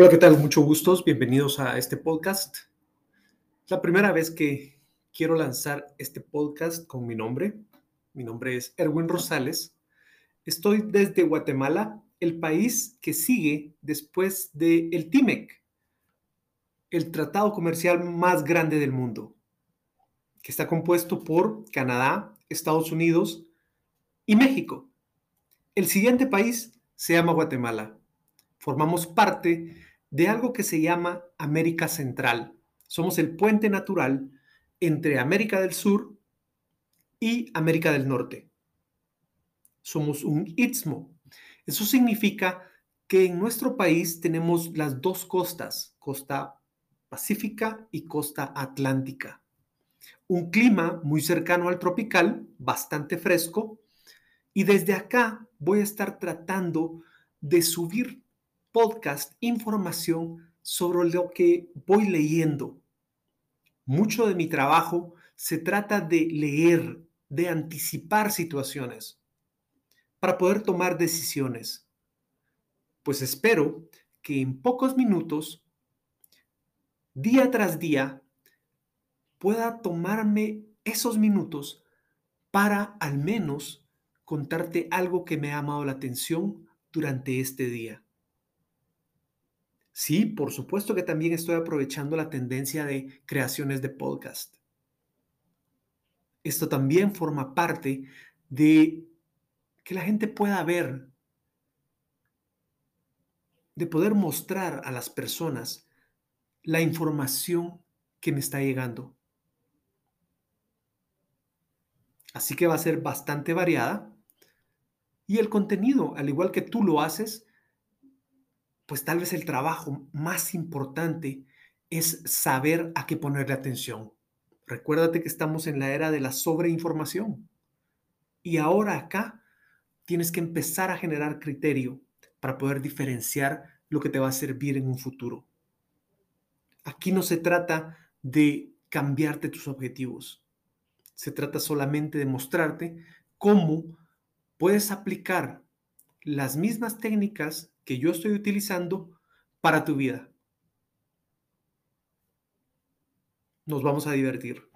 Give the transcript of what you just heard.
Hola, ¿qué tal? Mucho gustos. Bienvenidos a este podcast. Es la primera vez que quiero lanzar este podcast con mi nombre. Mi nombre es Erwin Rosales. Estoy desde Guatemala, el país que sigue después del el TIMEC, el tratado comercial más grande del mundo, que está compuesto por Canadá, Estados Unidos y México. El siguiente país se llama Guatemala. Formamos parte de algo que se llama América Central. Somos el puente natural entre América del Sur y América del Norte. Somos un istmo. Eso significa que en nuestro país tenemos las dos costas, costa pacífica y costa atlántica. Un clima muy cercano al tropical, bastante fresco, y desde acá voy a estar tratando de subir podcast información sobre lo que voy leyendo. Mucho de mi trabajo se trata de leer, de anticipar situaciones para poder tomar decisiones. Pues espero que en pocos minutos, día tras día, pueda tomarme esos minutos para al menos contarte algo que me ha llamado la atención durante este día. Sí, por supuesto que también estoy aprovechando la tendencia de creaciones de podcast. Esto también forma parte de que la gente pueda ver, de poder mostrar a las personas la información que me está llegando. Así que va a ser bastante variada. Y el contenido, al igual que tú lo haces, pues tal vez el trabajo más importante es saber a qué ponerle atención. Recuérdate que estamos en la era de la sobreinformación. Y ahora acá tienes que empezar a generar criterio para poder diferenciar lo que te va a servir en un futuro. Aquí no se trata de cambiarte tus objetivos. Se trata solamente de mostrarte cómo puedes aplicar las mismas técnicas que yo estoy utilizando para tu vida. Nos vamos a divertir.